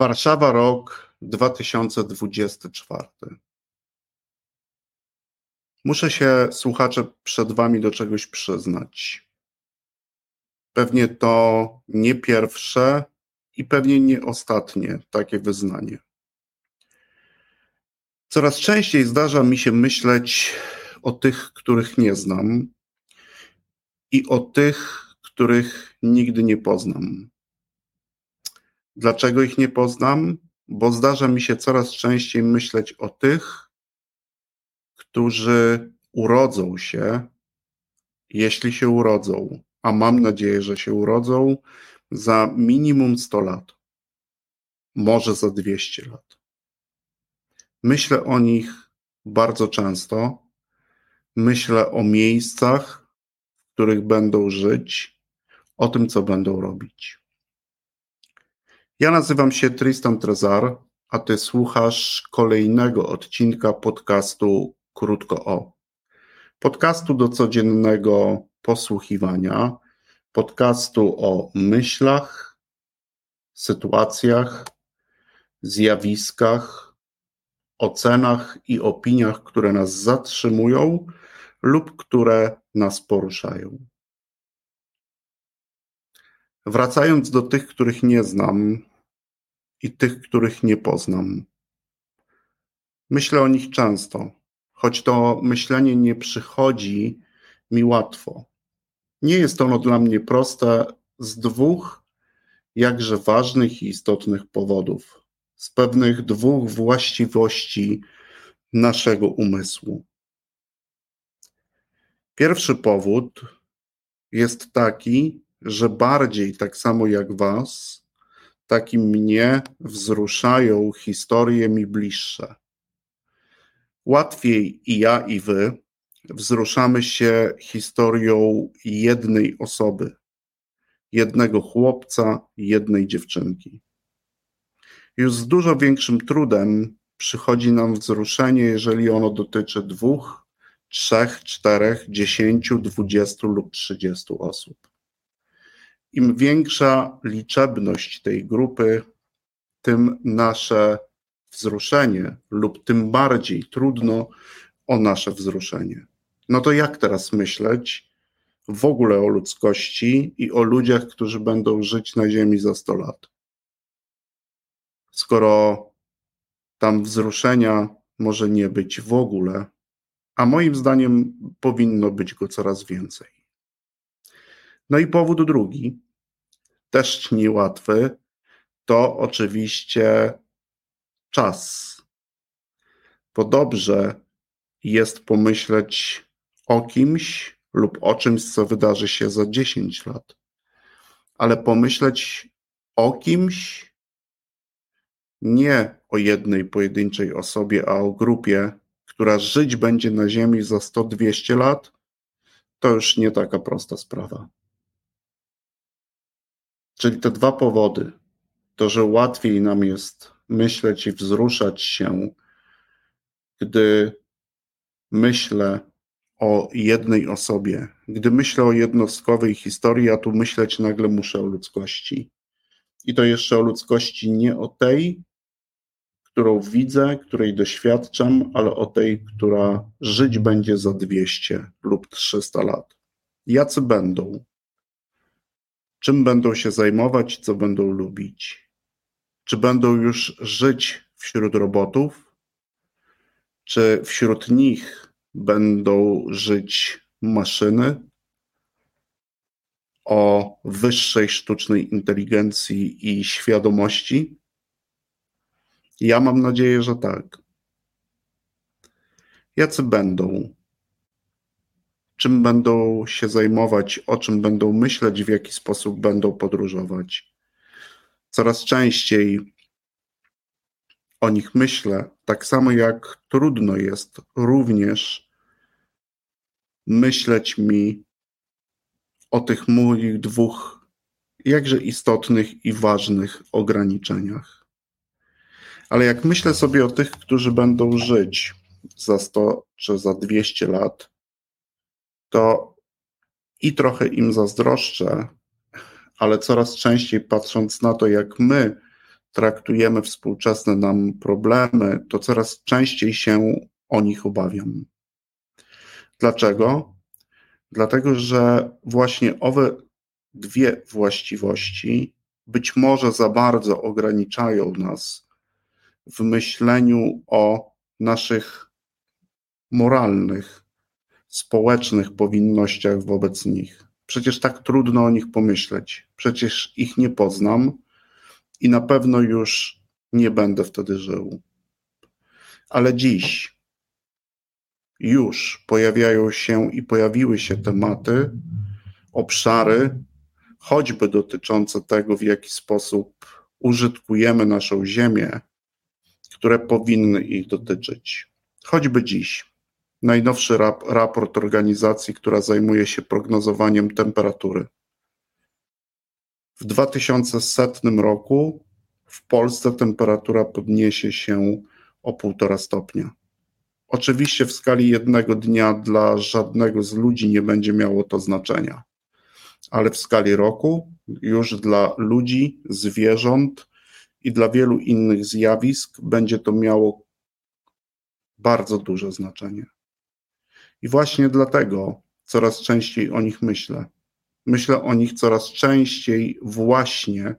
Warszawa, rok 2024. Muszę się, słuchacze, przed Wami do czegoś przyznać. Pewnie to nie pierwsze i pewnie nie ostatnie takie wyznanie. Coraz częściej zdarza mi się myśleć o tych, których nie znam i o tych, których nigdy nie poznam. Dlaczego ich nie poznam? Bo zdarza mi się coraz częściej myśleć o tych, którzy urodzą się, jeśli się urodzą, a mam nadzieję, że się urodzą za minimum 100 lat, może za 200 lat. Myślę o nich bardzo często. Myślę o miejscach, w których będą żyć, o tym, co będą robić. Ja nazywam się Tristan Trezar, a ty słuchasz kolejnego odcinka podcastu Krótko o. Podcastu do codziennego posłuchiwania, podcastu o myślach, sytuacjach, zjawiskach, ocenach i opiniach, które nas zatrzymują lub które nas poruszają. Wracając do tych, których nie znam, i tych, których nie poznam. Myślę o nich często, choć to myślenie nie przychodzi mi łatwo. Nie jest ono dla mnie proste z dwóch jakże ważnych i istotnych powodów, z pewnych dwóch właściwości naszego umysłu. Pierwszy powód jest taki, że bardziej tak samo jak Was, tak i mnie wzruszają historie mi bliższe. Łatwiej i ja, i wy wzruszamy się historią jednej osoby, jednego chłopca, jednej dziewczynki. Już z dużo większym trudem przychodzi nam wzruszenie, jeżeli ono dotyczy dwóch, trzech, czterech, dziesięciu, dwudziestu lub trzydziestu osób. Im większa liczebność tej grupy, tym nasze wzruszenie, lub tym bardziej trudno o nasze wzruszenie. No to jak teraz myśleć w ogóle o ludzkości i o ludziach, którzy będą żyć na Ziemi za 100 lat? Skoro tam wzruszenia może nie być w ogóle, a moim zdaniem powinno być go coraz więcej. No i powód drugi, też niełatwy, to oczywiście czas. Bo dobrze jest pomyśleć o kimś lub o czymś, co wydarzy się za 10 lat, ale pomyśleć o kimś nie o jednej pojedynczej osobie, a o grupie, która żyć będzie na Ziemi za 100-200 lat, to już nie taka prosta sprawa. Czyli te dwa powody, to że łatwiej nam jest myśleć i wzruszać się, gdy myślę o jednej osobie, gdy myślę o jednostkowej historii, a tu myśleć nagle muszę o ludzkości. I to jeszcze o ludzkości nie o tej, którą widzę, której doświadczam, ale o tej, która żyć będzie za 200 lub 300 lat. Jacy będą? Czym będą się zajmować, co będą lubić. Czy będą już żyć wśród robotów, czy wśród nich będą żyć maszyny o wyższej sztucznej inteligencji i świadomości? Ja mam nadzieję, że tak. Jacy będą czym będą się zajmować, o czym będą myśleć, w jaki sposób będą podróżować. Coraz częściej o nich myślę, tak samo jak trudno jest również myśleć mi o tych moich dwóch jakże istotnych i ważnych ograniczeniach. Ale jak myślę sobie o tych, którzy będą żyć za 100 czy za 200 lat, to i trochę im zazdroszczę, ale coraz częściej patrząc na to, jak my traktujemy współczesne nam problemy, to coraz częściej się o nich obawiam. Dlaczego? Dlatego, że właśnie owe dwie właściwości być może za bardzo ograniczają nas w myśleniu o naszych moralnych, społecznych powinnościach wobec nich. Przecież tak trudno o nich pomyśleć. Przecież ich nie poznam i na pewno już nie będę wtedy żył. Ale dziś już pojawiają się i pojawiły się tematy, obszary, choćby dotyczące tego, w jaki sposób użytkujemy naszą ziemię, które powinny ich dotyczyć. Choćby dziś. Najnowszy rap, raport organizacji, która zajmuje się prognozowaniem temperatury. W 2100 roku w Polsce temperatura podniesie się o 1,5 stopnia. Oczywiście w skali jednego dnia dla żadnego z ludzi nie będzie miało to znaczenia, ale w skali roku już dla ludzi, zwierząt i dla wielu innych zjawisk będzie to miało bardzo duże znaczenie. I właśnie dlatego coraz częściej o nich myślę. Myślę o nich coraz częściej właśnie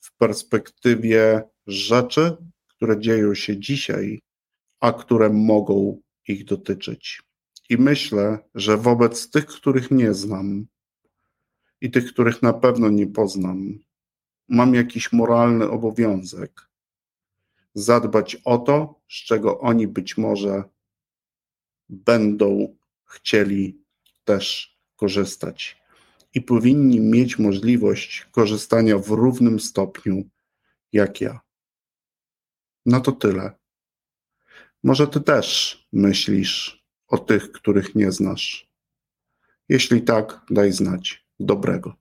w perspektywie rzeczy, które dzieją się dzisiaj a które mogą ich dotyczyć. I myślę, że wobec tych, których nie znam i tych, których na pewno nie poznam, mam jakiś moralny obowiązek zadbać o to, z czego oni być może będą chcieli też korzystać. I powinni mieć możliwość korzystania w równym stopniu jak ja. No to tyle. Może ty też myślisz o tych, których nie znasz? Jeśli tak, daj znać. Dobrego.